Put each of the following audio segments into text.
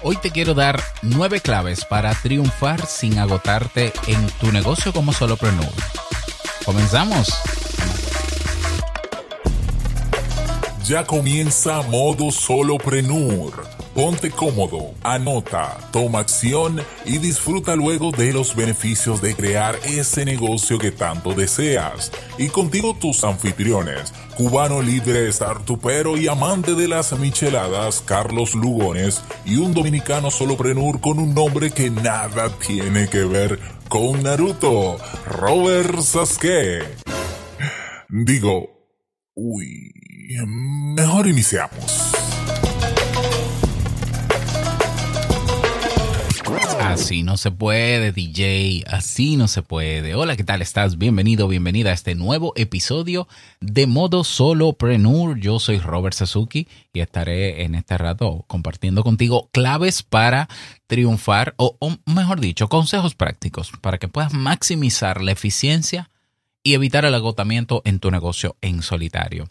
Hoy te quiero dar nueve claves para triunfar sin agotarte en tu negocio como solopreneur. ¿Comenzamos? Ya comienza modo solopreneur. Ponte cómodo, anota, toma acción y disfruta luego de los beneficios de crear ese negocio que tanto deseas. Y contigo tus anfitriones, cubano libre, startupero y amante de las micheladas, Carlos Lugones, y un dominicano soloprenur con un nombre que nada tiene que ver con Naruto, Robert Sasuke. Digo, uy, mejor iniciamos. Así no se puede, DJ, así no se puede. Hola, ¿qué tal estás? Bienvenido, bienvenida a este nuevo episodio de Modo Solopreneur. Yo soy Robert Sasuki y estaré en este rato compartiendo contigo claves para triunfar o, o mejor dicho, consejos prácticos para que puedas maximizar la eficiencia y evitar el agotamiento en tu negocio en solitario.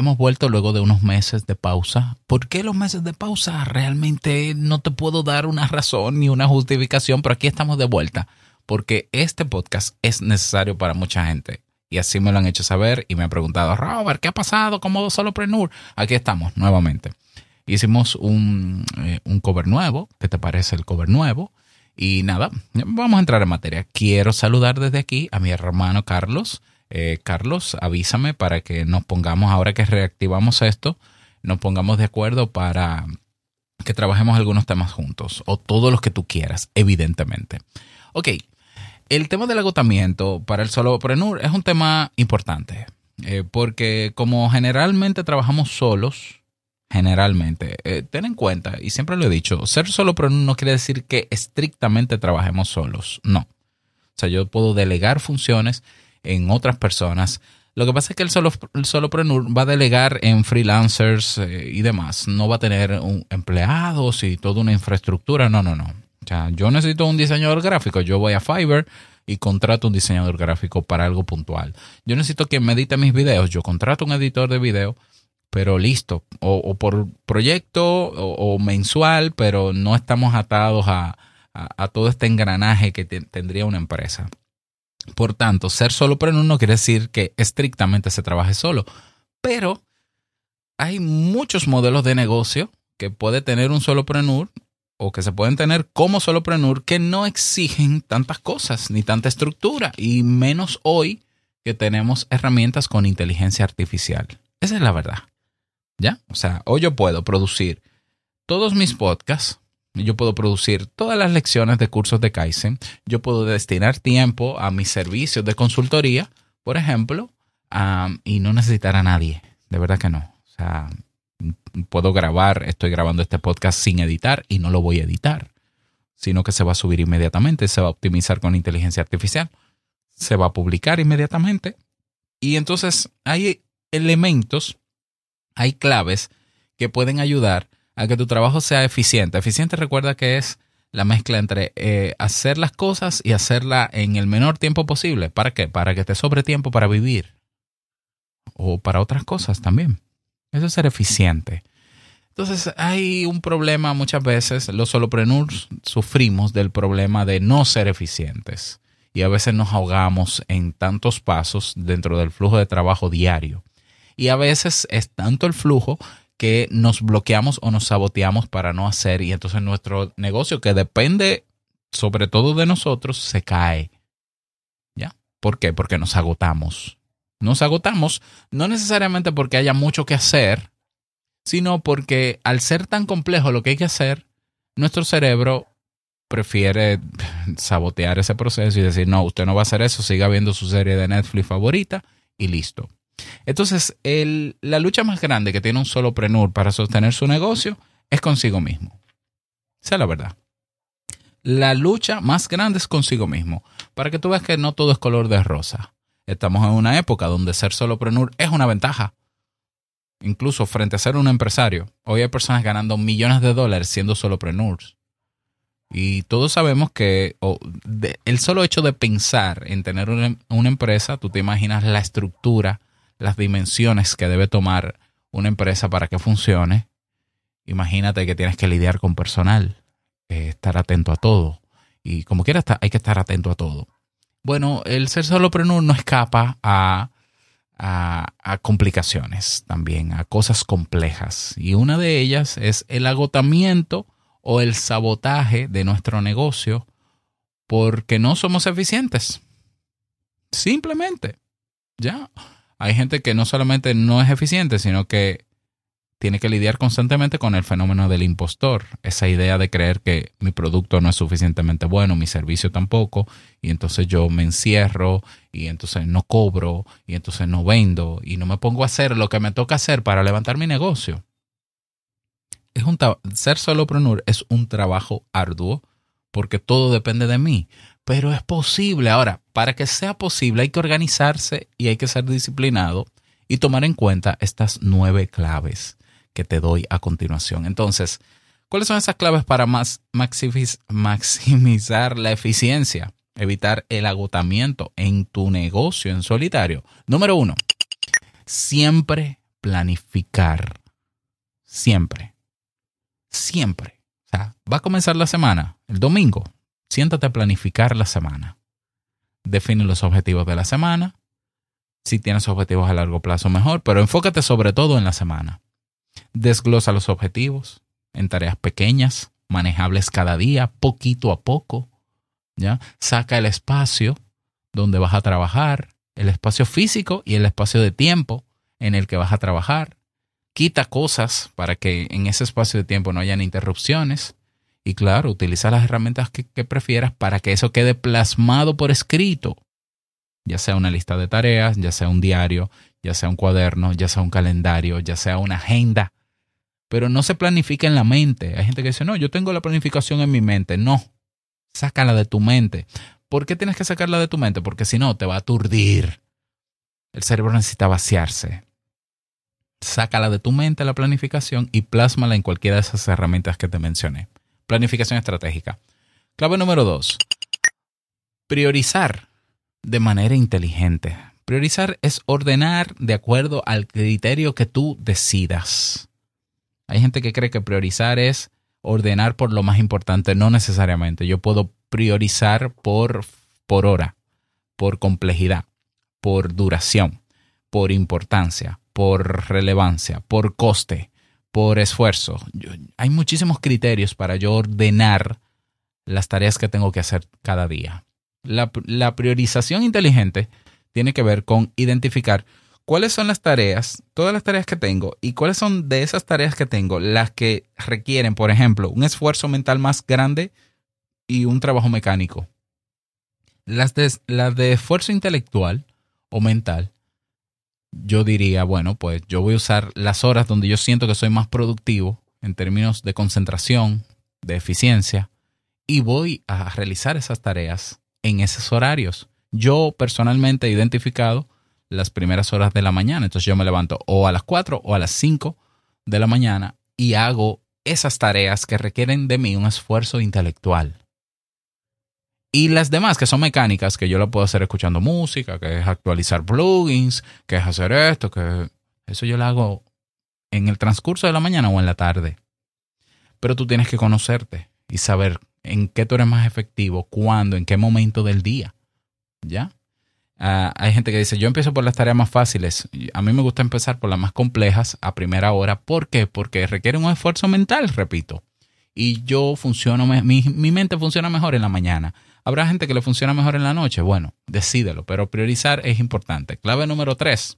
Hemos vuelto luego de unos meses de pausa. ¿Por qué los meses de pausa? Realmente no te puedo dar una razón ni una justificación, pero aquí estamos de vuelta, porque este podcast es necesario para mucha gente. Y así me lo han hecho saber y me han preguntado, Robert, ¿qué ha pasado modo solopreneur? Aquí estamos nuevamente. Hicimos un, eh, un cover nuevo. ¿Qué te parece el cover nuevo? Y nada, vamos a entrar en materia. Quiero saludar desde aquí a mi hermano Carlos eh, Carlos, avísame para que nos pongamos, ahora que reactivamos esto, nos pongamos de acuerdo para que trabajemos algunos temas juntos, o todos los que tú quieras, evidentemente. Ok, el tema del agotamiento para el solopreneur es un tema importante, eh, porque como generalmente trabajamos solos, generalmente, eh, ten en cuenta, y siempre lo he dicho, ser solopreneur no quiere decir que estrictamente trabajemos solos, no. O sea, yo puedo delegar funciones en otras personas. Lo que pasa es que el, solo, el solopreneur va a delegar en freelancers eh, y demás. No va a tener empleados y toda una infraestructura. No, no, no. O sea, yo necesito un diseñador gráfico. Yo voy a Fiverr y contrato un diseñador gráfico para algo puntual. Yo necesito que me edite mis videos. Yo contrato un editor de video, pero listo. O, por proyecto o, mensual, pero no estamos atados a, todo este engranaje que tendría una empresa. Por tanto, ser solopreneur no quiere decir que estrictamente se trabaje solo, pero hay muchos modelos de negocio que puede tener un solopreneur o que se pueden tener como solopreneur que no exigen tantas cosas ni tanta estructura y menos hoy que tenemos herramientas con inteligencia artificial. Esa es la verdad. ¿Ya? O sea, hoy yo puedo producir todos mis podcasts yo puedo producir todas las lecciones de cursos de Kaizen. Yo puedo destinar tiempo a mis servicios de consultoría, por ejemplo, y no necesitar a nadie. De verdad que no. O sea, puedo grabar, estoy grabando este podcast sin editar y no lo voy a editar, sino que se va a subir inmediatamente, se va a optimizar con inteligencia artificial, se va a publicar inmediatamente. Y entonces hay elementos, hay claves que pueden ayudar a que tu trabajo sea eficiente. Eficiente recuerda que es la mezcla entre eh, hacer las cosas y hacerla en el menor tiempo posible. ¿Para qué? Para que te sobre tiempo para vivir. O para otras cosas también. Eso es ser eficiente. Entonces hay un problema muchas veces, los solopreneurs sufrimos del problema de no ser eficientes y a veces nos ahogamos en tantos pasos dentro del flujo de trabajo diario. Y a veces es tanto el flujo que nos bloqueamos o nos saboteamos para no hacer y entonces nuestro negocio que depende sobre todo de nosotros se cae. ¿Ya? ¿Por qué? Porque nos agotamos. Nos agotamos no necesariamente porque haya mucho que hacer, sino porque al ser tan complejo lo que hay que hacer, nuestro cerebro prefiere sabotear ese proceso y decir, no, usted no va a hacer eso, siga viendo su serie de Netflix favorita y listo. Entonces, la lucha más grande que tiene un solo prenur para sostener su negocio es consigo mismo. Esa es la verdad. La lucha más grande es consigo mismo. Para que tú veas que no todo es color de rosa. Estamos en una época donde ser solopreneur es una ventaja. Incluso frente a ser un empresario. Hoy hay personas ganando millones de dólares siendo solopreneurs. Y todos sabemos que el solo hecho de pensar en tener una, una empresa, tú te imaginas la estructura, las dimensiones que debe tomar una empresa para que funcione, imagínate que tienes que lidiar con personal. estar atento a todo. Y como quiera, hay que estar atento a todo. Bueno, el ser solopreneur no escapa a, a, complicaciones también, a cosas complejas. Y una de ellas es el agotamiento o el sabotaje de nuestro negocio porque no somos eficientes. Simplemente. Ya. Hay gente que no solamente no es eficiente, sino que tiene que lidiar constantemente con el fenómeno del impostor, esa idea de creer que mi producto no es suficientemente bueno, mi servicio tampoco, y entonces yo me encierro y entonces no cobro y entonces no vendo y no me pongo a hacer lo que me toca hacer para levantar mi negocio. Es un ser solopreneur es un trabajo arduo porque todo depende de mí, pero es posible. Ahora, para que sea posible hay que organizarse y hay que ser disciplinado y tomar en cuenta estas nueve claves que te doy a continuación. Entonces, ¿cuáles son esas claves para más maximizar la eficiencia? Evitar el agotamiento en tu negocio en solitario. Número uno, siempre planificar. Siempre. Siempre. O sea, va a comenzar la semana, el domingo. Siéntate a planificar la semana. Define los objetivos de la semana. Si tienes objetivos a largo plazo, mejor, pero enfócate sobre todo en la semana. Desglosa los objetivos en tareas pequeñas, manejables cada día, poquito a poco. ¿ya? Saca el espacio donde vas a trabajar, el espacio físico y el espacio de tiempo en el que vas a trabajar. Quita cosas para que en ese espacio de tiempo no hayan interrupciones. Y claro, utiliza las herramientas que, prefieras para que eso quede plasmado por escrito. Ya sea una lista de tareas, ya sea un diario, ya sea un cuaderno, ya sea un calendario, ya sea una agenda, pero no se planifica en la mente. Hay gente que dice, no, yo tengo la planificación en mi mente. No, sácala de tu mente. ¿Por qué tienes que sacarla de tu mente? Porque si no, te va a aturdir. El cerebro necesita vaciarse. Sácala de tu mente la planificación y plásmala en cualquiera de esas herramientas que te mencioné. Planificación estratégica. Clave número dos. Priorizar de manera inteligente. Priorizar es ordenar de acuerdo al criterio que tú decidas. Hay gente que cree que priorizar es ordenar por lo más importante, no necesariamente. Yo puedo priorizar por, por hora, por complejidad, por duración, por importancia, por relevancia, por coste, por esfuerzo. hay muchísimos criterios para yo ordenar las tareas que tengo que hacer cada día. La, priorización inteligente tiene que ver con identificar cuáles son las tareas, todas las tareas que tengo y cuáles son de esas tareas que tengo las que requieren, por ejemplo, un esfuerzo mental más grande y un trabajo mecánico. Las de esfuerzo intelectual o mental, yo diría, bueno, pues yo voy a usar las horas donde yo siento que soy más productivo en términos de concentración, de eficiencia, y voy a realizar esas tareas en esos horarios yo personalmente he identificado las primeras horas de la mañana. Entonces yo me levanto o a las 4 o a las 5 de la mañana y hago esas tareas que requieren de mí un esfuerzo intelectual. Y las demás, que son mecánicas, que yo lo puedo hacer escuchando música, que es actualizar plugins, que es hacer esto, que eso yo lo hago en el transcurso de la mañana o en la tarde. Pero tú tienes que conocerte y saber en qué tú eres más efectivo, cuándo, en qué momento del día. ¿ya? Ah, hay gente que dice, yo empiezo por las tareas más fáciles. A mí me gusta empezar por las más complejas a primera hora. ¿Por qué? Porque requiere un esfuerzo mental, repito. Y yo funciono, mi, mi mente funciona mejor en la mañana. Habrá gente que le funciona mejor en la noche. Bueno, decídelo, pero priorizar es importante. Clave número tres.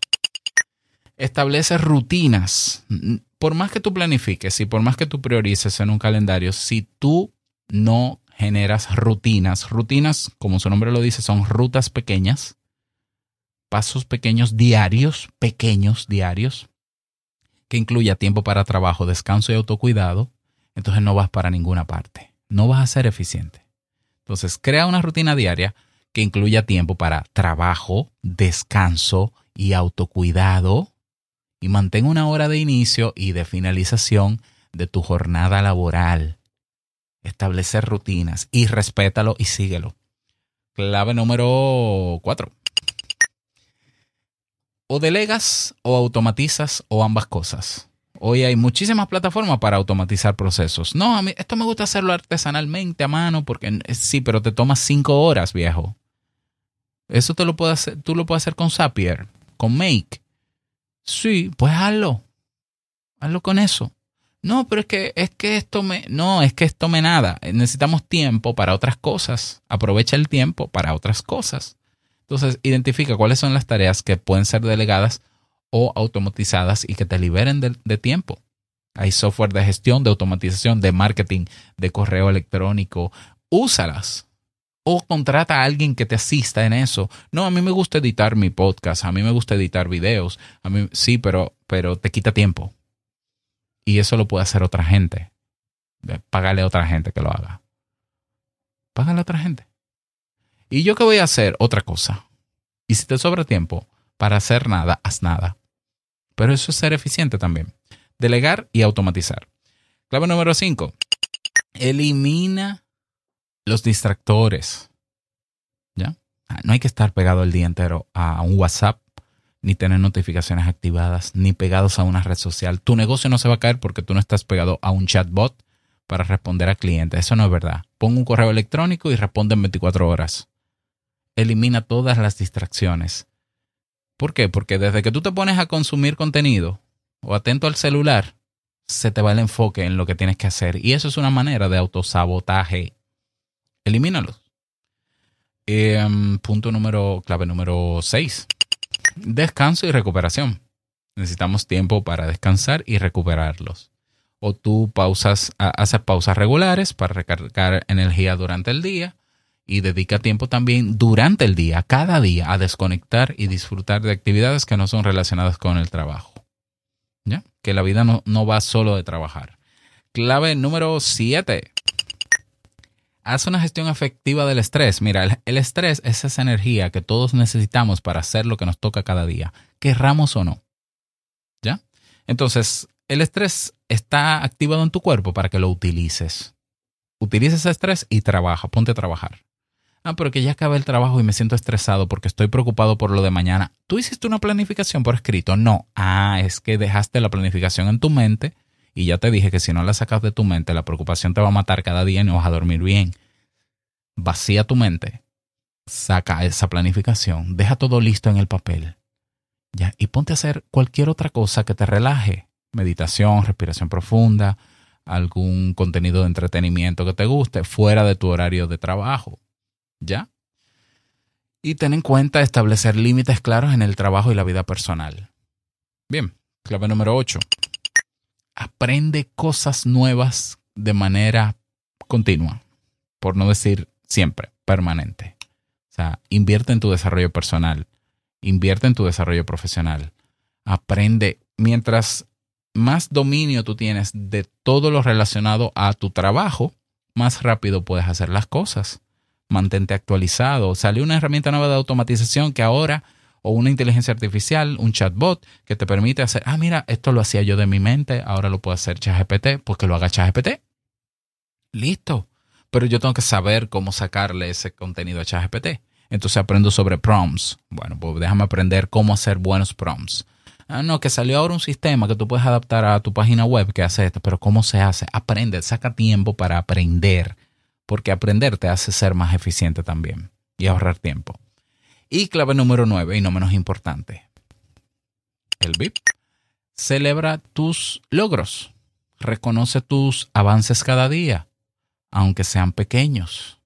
Establece rutinas. Por más que tú planifiques y por más que tú priorices en un calendario, si tú no generas rutinas. Rutinas, como su nombre lo dice, son rutas pequeñas, pasos pequeños diarios, pequeños diarios, que incluya tiempo para trabajo, descanso y autocuidado, entonces no vas para ninguna parte. No vas a ser eficiente. Entonces, crea una rutina diaria que incluya tiempo para trabajo, descanso y autocuidado y mantén una hora de inicio y de finalización de tu jornada laboral establecer rutinas y respétalo y síguelo. Clave número cuatro. O delegas o automatizas o ambas cosas. Hoy hay muchísimas plataformas para automatizar procesos. No, a mí esto me gusta hacerlo artesanalmente a mano porque sí, pero te toma cinco horas, viejo. Eso te lo puedes hacer, tú lo puedes hacer con Zapier, con Make. Sí, pues hazlo. Hazlo con eso. No, pero es que, es que esto me. No, es que esto me nada. Necesitamos tiempo para otras cosas. Aprovecha el tiempo para otras cosas. Entonces, identifica cuáles son las tareas que pueden ser delegadas o automatizadas y que te liberen de, tiempo. Hay software de gestión, de automatización, de marketing, de correo electrónico. Úsalas. O contrata a alguien que te asista en eso. No, a mí me gusta editar mi podcast, a mí me gusta editar videos. A mí sí, pero, pero te quita tiempo. Y eso lo puede hacer otra gente. Págale a otra gente que lo haga. Págale a otra gente. ¿Y yo qué voy a hacer? Otra cosa. Y si te sobra tiempo para hacer nada, haz nada. Pero eso es ser eficiente también. Delegar y automatizar. Clave número 5. Elimina los distractores. ¿Ya? Ah, no hay que estar pegado el día entero a un WhatsApp ni tener notificaciones activadas, ni pegados a una red social. Tu negocio no se va a caer porque tú no estás pegado a un chatbot para responder a clientes. Eso no es verdad. Pon un correo electrónico y responde en 24 horas. Elimina todas las distracciones. ¿Por qué? Porque desde que tú te pones a consumir contenido o atento al celular, se te va el enfoque en lo que tienes que hacer. Y eso es una manera de autosabotaje. Elimínalos. Em, punto número, clave número 6 descanso y recuperación. Necesitamos tiempo para descansar y recuperarlos. O tú pausas, haces pausas regulares para recargar energía durante el día y dedica tiempo también durante el día, cada día, a desconectar y disfrutar de actividades que no son relacionadas con el trabajo. ¿Ya? Que la vida no, no va solo de trabajar. Clave número 7 haz una gestión efectiva del estrés. Mira, el, estrés es esa energía que todos necesitamos para hacer lo que nos toca cada día, querramos o no. ¿Ya? Entonces, el estrés está activado en tu cuerpo para que lo utilices. Utiliza ese estrés y trabaja, ponte a trabajar. Ah, pero que ya acabé el trabajo y me siento estresado porque estoy preocupado por lo de mañana. ¿Tú hiciste una planificación por escrito? No. Ah, es que dejaste la planificación en tu mente y ya te dije que si no la sacas de tu mente, la preocupación te va a matar cada día y no vas a dormir bien. Vacía tu mente, saca esa planificación, deja todo listo en el papel. Ya, y ponte a hacer cualquier otra cosa que te relaje. Meditación, respiración profunda, algún contenido de entretenimiento que te guste, fuera de tu horario de trabajo. ¿Ya? Y ten en cuenta establecer límites claros en el trabajo y la vida personal. Bien, clave número 8 aprende cosas nuevas de manera continua, por no decir siempre, permanente. O sea, invierte en tu desarrollo personal, invierte en tu desarrollo profesional, aprende mientras más dominio tú tienes de todo lo relacionado a tu trabajo, más rápido puedes hacer las cosas. Mantente actualizado. Salió una herramienta nueva de automatización que ahora o una inteligencia artificial, un chatbot que te permite hacer, ah, mira, esto lo hacía yo de mi mente, ahora lo puedo hacer ChatGPT, pues que lo haga ChatGPT. Listo. Pero yo tengo que saber cómo sacarle ese contenido a ChatGPT. Entonces aprendo sobre prompts. Bueno, pues déjame aprender cómo hacer buenos prompts. Ah, no, que salió ahora un sistema que tú puedes adaptar a tu página web que hace esto, pero ¿cómo se hace? Aprende, saca tiempo para aprender, porque aprender te hace ser más eficiente también y ahorrar tiempo. Y clave número 9, y no menos importante, el VIP. Celebra tus logros. Reconoce tus avances cada día, aunque sean pequeños.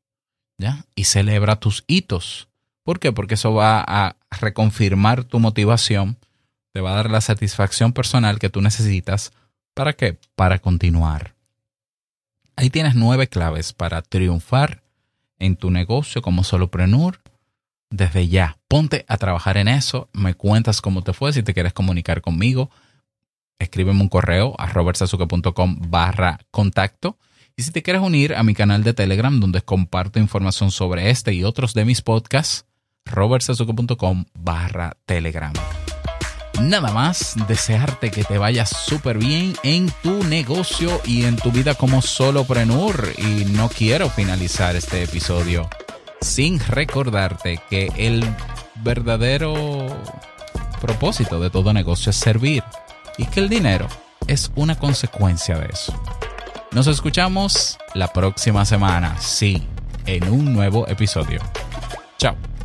¿Ya? Y celebra tus hitos. ¿Por qué? Porque eso va a reconfirmar tu motivación, te va a dar la satisfacción personal que tú necesitas. ¿Para qué? Para continuar. Ahí tienes nueve claves para triunfar en tu negocio como solopreneur desde ya. Ponte a trabajar en eso. Me cuentas cómo te fue. Si te quieres comunicar conmigo, escríbeme un correo a robertsazuke.com barra contacto. Y si te quieres unir a mi canal de Telegram, donde comparto información sobre este y otros de mis podcasts, robertsazuke.com barra Telegram. Nada más, desearte que te vayas súper bien en tu negocio y en tu vida como soloprenur. Y no quiero finalizar este episodio sin recordarte que el verdadero propósito de todo negocio es servir y que el dinero es una consecuencia de eso. Nos escuchamos la próxima semana, sí, en un nuevo episodio. Chao.